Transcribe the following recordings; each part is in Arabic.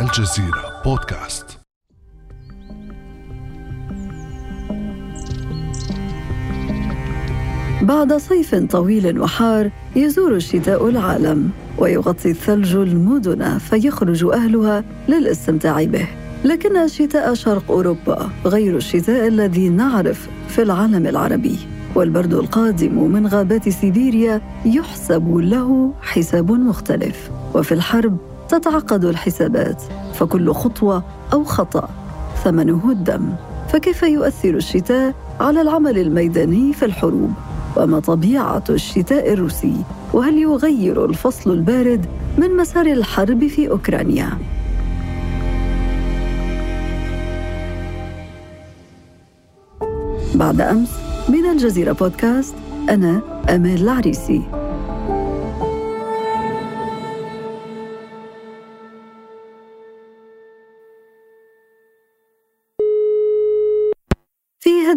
الجزيرة بودكاست. بعد صيف طويل وحار يزور الشتاء العالم ويغطي الثلج المدن فيخرج أهلها للاستمتاع به. لكن شتاء شرق أوروبا غير الشتاء الذي نعرف في العالم العربي. والبرد القادم من غابات سيبيريا يحسب له حساب مختلف. وفي الحرب تتعقد الحسابات فكل خطوة أو خطأ ثمنه الدم. فكيف يؤثر الشتاء على العمل الميداني في الحروب؟ وما طبيعة الشتاء الروسي؟ وهل يغير الفصل البارد من مسار الحرب في أوكرانيا؟ بعد أمس من الجزيرة بودكاست أنا أمال العريسي.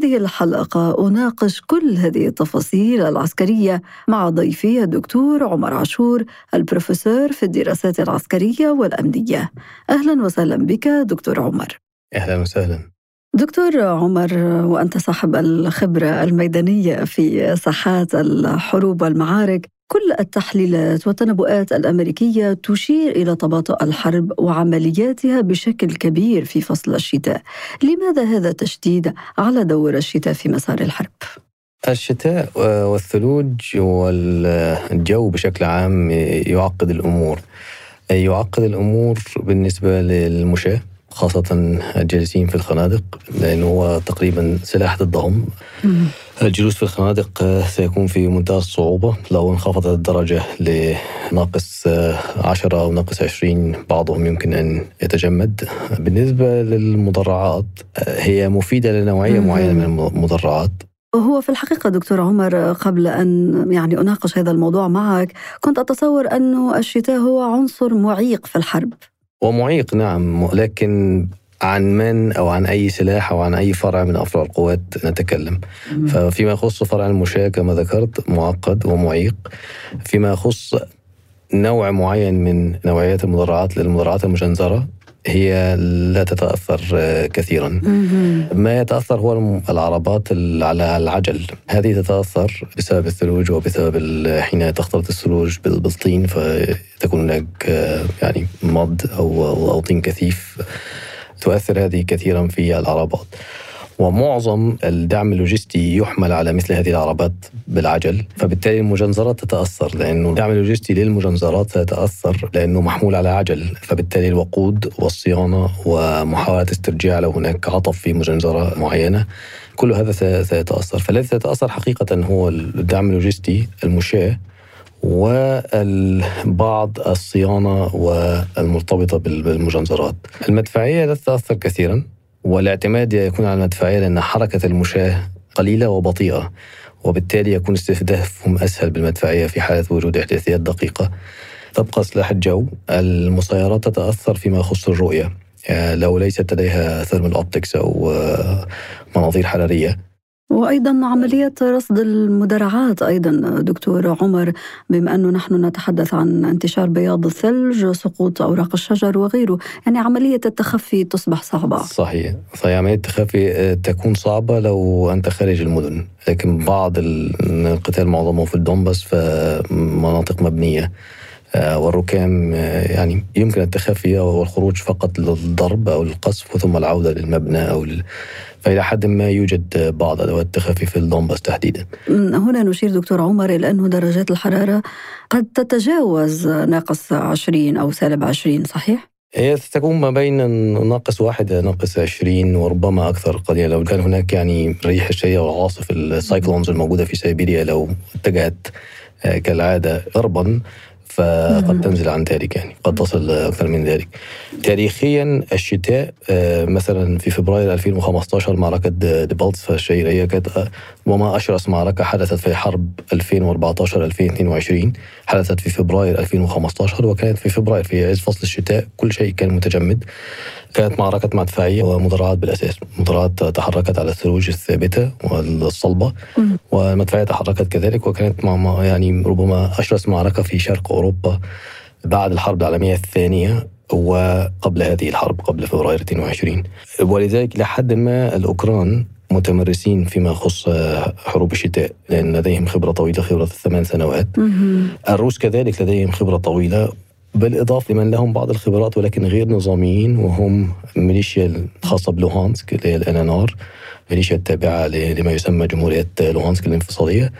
هذه الحلقة أناقش كل هذه التفاصيل العسكرية مع ضيفي الدكتور عمر عاشور البروفيسور في الدراسات العسكرية والأمنية. أهلا وسهلا بك دكتور عمر. أهلا وسهلا. دكتور عمر وأنت صاحب الخبرة الميدانية في ساحات الحروب والمعارك كل التحليلات والتنبؤات الأمريكية تشير إلى تباطؤ الحرب وعملياتها بشكل كبير في فصل الشتاء. لماذا هذا التشديد على دور الشتاء في مسار الحرب؟ الشتاء والثلوج والجو بشكل عام يعقد الأمور. يعقد الأمور بالنسبة للمشاة. خاصة الجالسين في الخنادق لأنه هو تقريبا سلاح ضدهم. الجلوس في الخنادق سيكون في منتهى الصعوبة. لو انخفضت الدرجة لناقص عشرة أو ناقص عشرين بعضهم يمكن أن يتجمد. بالنسبة للمدرعات هي مفيدة لنوعية معينة من المدرعات هو في الحقيقة دكتور عمر قبل أن يعني أناقش هذا الموضوع معك كنت أتصور أن الشتاء هو عنصر معيق في الحرب. ومعيق نعم. لكن عن من أو عن أي سلاح أو عن أي فرع من أفرع القوات نتكلم. ففيما يخص فرع المشاة كما ذكرت معقد ومعيق. فيما يخص نوع معين من نوعيات المدرعات للمدرعات المجنزرة هي لا تتأثر كثيرا. ما يتأثر هو العربات على العجل. هذه تتأثر بسبب الثلوج وبسبب حين تختلط الثلوج بالطين فتكون هناك يعني مض أو أو طين كثيف. تؤثر هذه كثيرا في العربات. ومعظم الدعم اللوجستي يحمل على مثل هذه العربات بالعجل. فبالتالي المجنزرات تتأثر لأنه الدعم اللوجستي للمجنزرات سيتأثر لأنه محمول على عجل. فبالتالي الوقود والصيانة ومحاولة استرجاع لو هناك عطب في مجنزرة معينة كل هذا سيتأثر. فالذي سيتأثر حقيقة هو الدعم اللوجستي المشاة وبعض الصيانة والمرتبطة بالمجنزرات. المدفعية لا تتأثر كثيرا. والاعتماد يكون على المدفعية لأن حركة المشاة قليلة وبطيئة وبالتالي يكون استهدافهم أسهل بالمدفعية في حالة وجود إحداثيات دقيقة. تبقى سلاح الجو المسيرات تتأثر فيما يخص الرؤية لو ليست لديها ثيرمال أوبتكس أو مناظير حرارية. وأيضا عملية رصد المدرعات أيضا دكتور عمر بما أنه نحن نتحدث عن انتشار بياض الثلج سقوط أوراق الشجر وغيره يعني عملية التخفي تصبح صعبة صحيح صحيح عملية التخفي تكون صعبة لو أنت خارج المدن لكن بعض القتال معظمه في الدومباس فمناطق مبنية والركام يعني يمكن التخفي والخروج فقط للضرب أو القصف ثم العودة للمبنى أو. فإلى حد ما يوجد بعض أدوات التخفي في تحديدا هنا نشير دكتور عمر إلى أنه درجات الحرارة قد تتجاوز ناقص 20 أو سالب 20 صحيح؟ هي تكون ما بين ناقص واحد ناقص 20 وربما أكثر قليلا لو كان هناك يعني الريح الشديدة والعواصف ال cyclones الموجودة في سيبيريا لو اتجهت كالعادة غربا فقد تنزل عن ذلك يعني قد تصل أكثر من ذلك. تاريخيا الشتاء مثلا في فبراير 2015 معركة ديبالتس الشهيرة كانت وما أشرس معركة حدثت في حرب 2014-2022 حدثت في فبراير 2015 وكانت في فبراير في عز فصل الشتاء كل شيء كان متجمد. كانت معركة مدفعية ومدرعات بالأساس. مدرعات تحركت على الثلوج الثابتة والصلبة. والمدفعية تحركت كذلك وكانت مع يعني ربما أشرس معركة في شرق أوروبا بعد الحرب العالمية الثانية وقبل هذه الحرب قبل فبراير 22 ولذلك إلى حد ما الأوكران متمرسين فيما يخص حروب الشتاء لأن لديهم خبرة طويلة خبرة ثمان سنوات. الروس كذلك لديهم خبرة طويلة بالإضافة لمن لهم بعض الخبرات ولكن غير نظاميين وهم ميليشيا الخاصة بلوهانسك اللي هي ال LNR ميليشيا التابعة لما يسمى جمهورية لوهانسك الانفصالية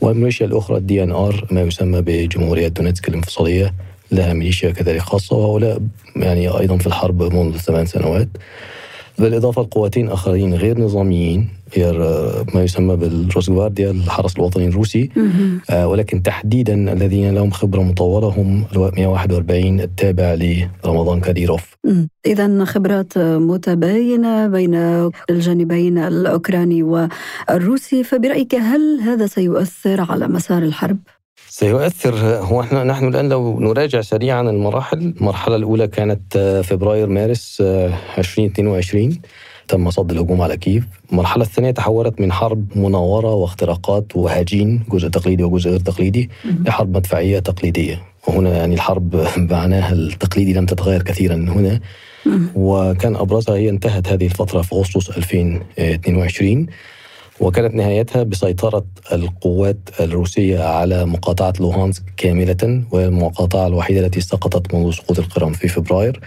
والميليشيا الأخرى ال DNR ما يسمى بجمهورية دونيتسك الانفصالية لها ميليشيا كذلك خاصة وهؤلاء يعني أيضا في الحرب منذ ثمان سنوات. بالإضافة لقوتين آخرين غير نظاميين هي ما يسمى بالروسغوارديا الحرس الوطني الروسي. آه ولكن تحديدا الذين لهم خبرة مطولة هم لواء 141 التابع لرمضان كاديروف. إذا خبرات متباينة بين الجانبين الأوكراني والروسي فبرأيك هل هذا سيؤثر على مسار الحرب؟ سيؤثر. هو إحنا نحن الآن لو نراجع سريعا المراحل، المرحلة الأولى كانت فبراير مارس 2022 تم صد الهجوم على كييف، المرحلة الثانية تحولت من حرب مناورة واختراقات وهجين جزء تقليدي وجزء غير تقليدي لحرب مدفعية تقليدية، وهنا يعني الحرب معناها التقليدي لم تتغير كثيرا هنا. وكان أبرزها هي انتهت هذه الفترة في أغسطس 2022 وكانت نهايتها بسيطرة القوات الروسية على مقاطعة لوهانسك كاملة وهي المقاطعة الوحيدة التي سقطت منذ سقوط القرم في فبراير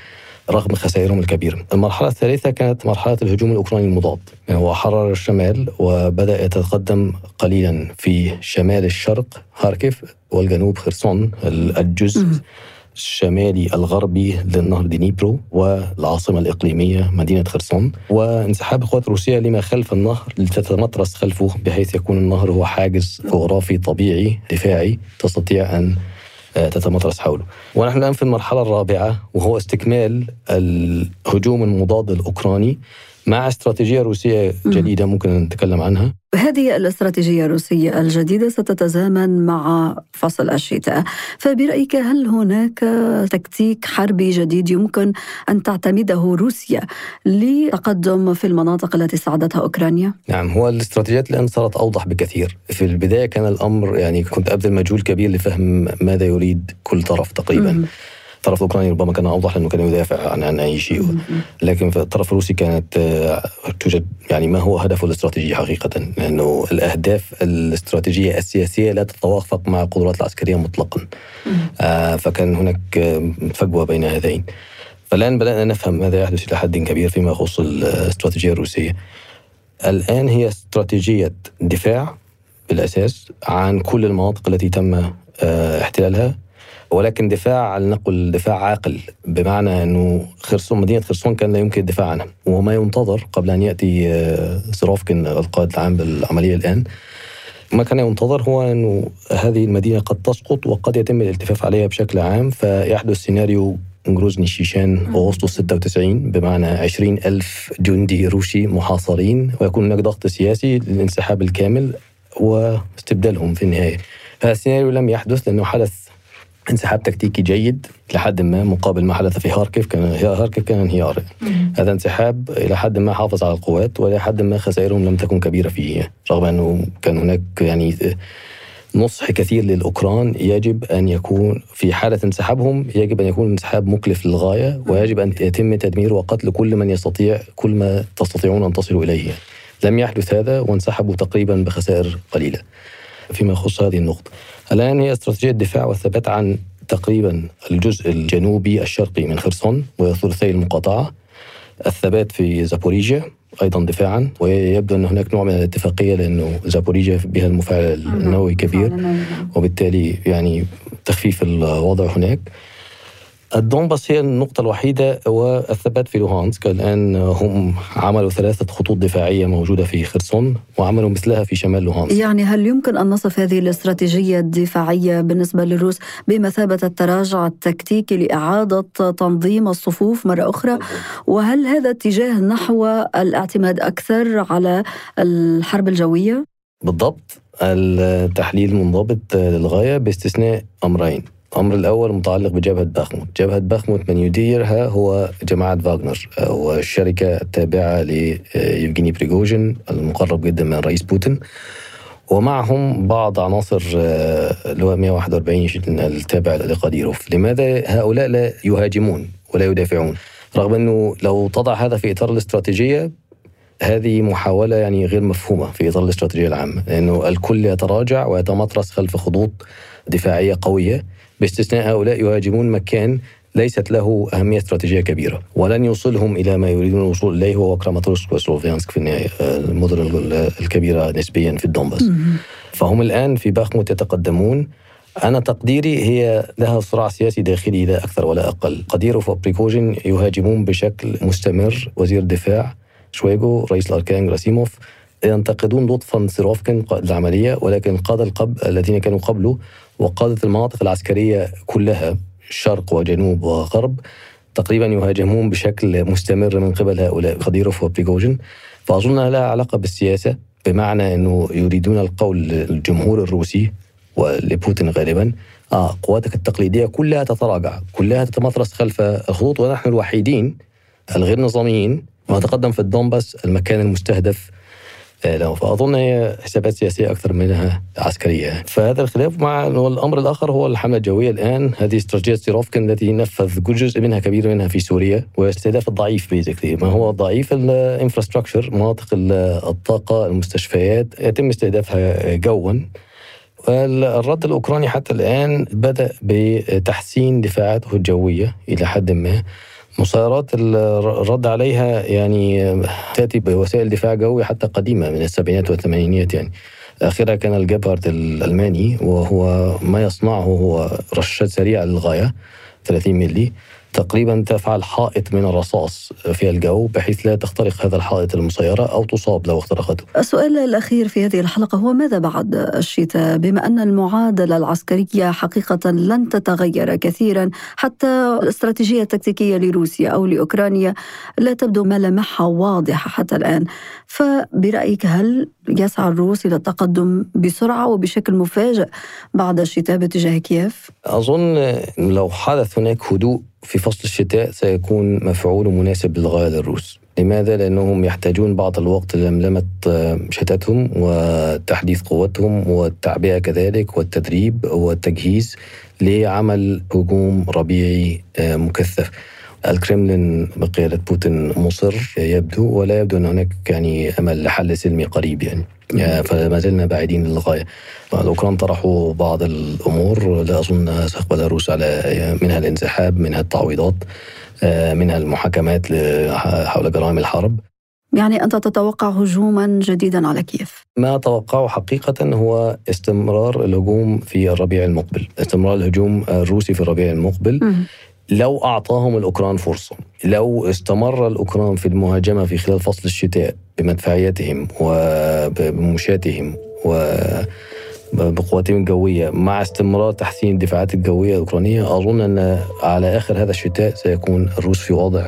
رغم خسائرهم الكبيرة المرحلة الثالثة كانت مرحلة الهجوم الأوكراني المضاد. يعني هو حرر الشمال وبدأ يتقدم قليلا في شمال الشرق هاركيف والجنوب خرسون الجزء الشمالي الغربي للنهر دينيبرو والعاصمة الإقليمية مدينة خرسون وانسحاب القوات الروسية لما خلف النهر لتتمترس خلفه بحيث يكون النهر هو حاجز جغرافي طبيعي دفاعي تستطيع أن تتمترس حوله. ونحن الآن في المرحلة الرابعة وهو استكمال الهجوم المضاد الأوكراني مع استراتيجية روسية جديدة ممكن نتكلم عنها. هذه الاستراتيجية الروسية الجديدة ستتزامن مع فصل الشتاء. فبرأيك هل هناك تكتيك حربي جديد يمكن أن تعتمده روسيا لتقدم في المناطق التي استعدتها أوكرانيا؟ نعم هو الاستراتيجيات الآن صارت أوضح بكثير. في البداية كان الأمر يعني كنت أبذل مجهود كبير لفهم ماذا يريد كل طرف تقريبا. م- الطرف الأوكراني ربما كان أوضح لأنه كان يدافع عن, عن أي شيء. لكن في الطرف الروسي كانت توجد يعني ما هو هدفه الاستراتيجي حقيقة؟ لأنه الأهداف الاستراتيجية السياسية لا تتوافق مع القدرات العسكرية مطلقا. آه فكان هناك فجوة بين هذين. فالآن بدأنا نفهم ماذا يحدث إلى حد كبير فيما يخص الاستراتيجية الروسية. الآن هي استراتيجية دفاع بالأساس عن كل المناطق التي تم احتلالها. ولكن دفاع على نقل دفاع عاقل بمعنى إنه خرسون مدينة خرسون كان لا يمكن الدفاع عنها وما ينتظر قبل أن يأتي سروفكن القائد العام بالعملية الآن. ما كان ينتظر هو إنه هذه المدينة قد تسقط وقد يتم الالتفاف عليها بشكل عام فيحدث سيناريو جروزني شيشان أغسطس 96 بمعنى 20 ألف جندي روسي محاصرين ويكون هناك ضغط سياسي للانسحاب الكامل واستبدالهم في النهاية. هذا السيناريو لم يحدث لأنه حدث انسحاب تكتيكي جيد لحد ما مقابل ما حدث في هاركيف كان هاركيف كان انهيار هذا انسحاب إلى حد ما حافظ على القوات وإلى حد ما خسائرهم لم تكن كبيرة فيه رغم أنه كان هناك يعني نصح كثير للأوكران يجب أن يكون في حالة انسحابهم يجب أن يكون الانسحاب مكلف للغاية ويجب أن يتم تدمير وقتل كل من يستطيع كل ما تستطيعون أن تصلوا إليه. لم يحدث هذا وانسحبوا تقريبا بخسائر قليلة. فيما يخص هذه النقطة. الآن هي استراتيجية الدفاع والثبات عن تقريبا الجزء الجنوبي الشرقي من خرسون وثلثي المقاطعة. الثبات في زابوريجيا أيضا دفاعا ويبدو أن هناك نوع من الاتفاقية لأنه زابوريجيا بها المفاعل النووي كبير وبالتالي يعني تخفيف الوضع هناك الدونباس هي النقطة الوحيدة والثبات في لوهانسك. الآن هم عملوا ثلاثة خطوط دفاعية موجودة في خرسون وعملوا مثلها في شمال لوهانسك. يعني هل يمكن أن نصف هذه الاستراتيجية الدفاعية بالنسبة للروس بمثابة التراجع التكتيكي لإعادة تنظيم الصفوف مرة أخرى؟ وهل هذا اتجاه نحو الاعتماد أكثر على الحرب الجوية؟ بالضبط. التحليل منضبط للغاية باستثناء أمرين. الأمر الأول متعلق بجبهة باخموت جبهة باخموت من يديرها هو جماعة فاغنر. والشركة التابعة ليفجيني بريغوجين المقرب جدا من الرئيس بوتين. ومعهم بعض عناصر اللي هو 141 التابع لقاديروف لماذا هؤلاء لا يهاجمون ولا يدافعون؟ رغم أنه لو تضع هذا في إطار الاستراتيجية هذه محاولة يعني غير مفهومة في إطار الاستراتيجية العامة. لأنه الكل يتراجع ويتمطرس خلف خطوط دفاعية قوية. باستثناء هؤلاء يهاجمون مكان ليست له أهمية استراتيجية كبيرة ولن يوصلهم إلى ما يريدون الوصول إليه هو كراماتورسك وسلوفيانسك في النهاية المدن الكبيرة نسبيا في الدونباس. فهم الآن في باخموت يتقدمون. أنا تقديري هي لها صراع سياسي داخلي لا أكثر ولا أقل. قديروف وبريكوجين يهاجمون بشكل مستمر وزير الدفاع شويغو رئيس الأركان غراسيموف. ينتقدون لطفا سيروفكن قائد العملية ولكن قادة القب الذين كانوا قبله وقادة المناطق العسكرية كلها شرق وجنوب وغرب تقريبا يهاجمون بشكل مستمر من قبل هؤلاء قديروف وبريغوجين فأظن لها علاقة بالسياسة بمعنى أنه يريدون القول للجمهور الروسي ولبوتين غالبا. آه قواتك التقليدية كلها تتراجع كلها تتمطرس خلف الخطوط ونحن الوحيدين الغير نظاميين ونتقدم في الدونباس المكان المستهدف آه، له فأظن هي حسابات سياسية أكثر منها عسكرية. فهذا الخلاف مع الأمر الآخر هو الحملة الجوية الآن. هذه استراتيجية سيروفكن التي نفذ جزء منها كبير منها في سوريا واستهداف الضعيف بيزكلي ما هو ضعيف؟ الإنفراستراكشر مناطق الطاقة المستشفيات يتم استهدافها جوا. الرد الأوكراني حتى الآن بدأ بتحسين دفاعاته الجوية إلى حد ما. مسيرات الرد عليها يعني تأتي بوسائل دفاع جوي حتى قديمة من السبعينات والثمانينات يعني. آخرها كان الجيبارد الألماني وهو ما يصنعه هو رشاشات سريعه للغاية 30 ملي تقريبا تفعل حائط من الرصاص في الجو بحيث لا تخترق هذا الحائط المسيرة أو تصاب لو اخترقته. السؤال الأخير في هذه الحلقة هو ماذا بعد الشتاء؟ بما أن المعادلة العسكرية حقيقة لن تتغير كثيرا حتى الاستراتيجية التكتيكية لروسيا أو لأوكرانيا لا تبدو ملامحها واضحة حتى الآن. فبرأيك هل يسعى الروس إلى التقدم بسرعة وبشكل مفاجئ بعد الشتاء باتجاه كييف؟ أظن لو حدث هناك هدوء في فصل الشتاء سيكون مفعول مناسب للغاية للروس لماذا؟ لأنهم يحتاجون بعض الوقت لملمة شتاتهم وتحديث قوتهم والتعبئة كذلك والتدريب والتجهيز لعمل هجوم ربيعي مكثف الكرملين بقيادة بوتين مصر يبدو ولا يبدو أن هناك يعني أمل لحل سلمي قريب يعني. فما زلنا بعيدين للغاية. الأوكران طرحوا بعض الأمور. لا أظن سيقبل الروس على منها الانسحاب منها التعويضات منها المحاكمات حول جرائم الحرب. يعني أنت تتوقع هجوما جديدا على كييف؟ ما أتوقعه حقيقة هو استمرار الهجوم في الربيع المقبل. استمرار الهجوم الروسي في الربيع المقبل. لو أعطاهم الأوكران فرصة لو استمر الأوكران في المهاجمة في خلال فصل الشتاء بمدفعيتهم وبمشاتهم و بقواتهم الجوية مع استمرار تحسين الدفاعات الجوية الأوكرانية أظن أن على آخر هذا الشتاء سيكون الروس في وضع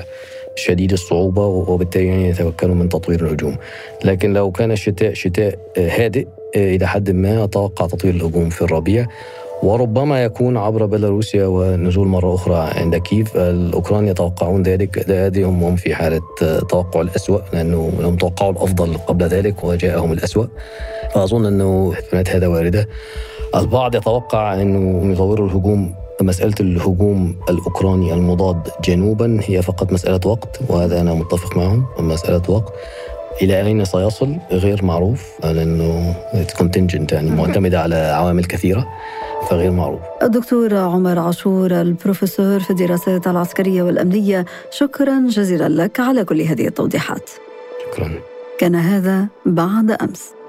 شديد الصعوبة وبالتالي يعني يتمكنوا من تطوير الهجوم. لكن لو كان الشتاء شتاء هادئ إلى حد ما أتوقع تطوير الهجوم في الربيع وربما يكون عبر بيلاروسيا ونزول مرة أخرى عند كييف. الأوكران يتوقعون ذلك لديهم هم في حالة توقع الأسوأ لأنه لم توقعوا الأفضل قبل ذلك وجاءهم الأسوأ. فأظن أنه احتمالات هذا واردة. البعض يتوقع أنه يطوروا الهجوم مسألة الهجوم الأوكراني المضاد جنوبا هي فقط مسألة وقت وهذا أنا متفق معهم مسألة وقت. إلى أين سيصل؟ غير معروف لأنه كونتنجنت يعني معتمدة على عوامل كثيرة. فغير معروف. الدكتور عمر عاشور البروفيسور في الدراسات العسكرية والأمنية شكرا جزيلا لك على كل هذه التوضيحات. شكرا. كان هذا بعد أمس.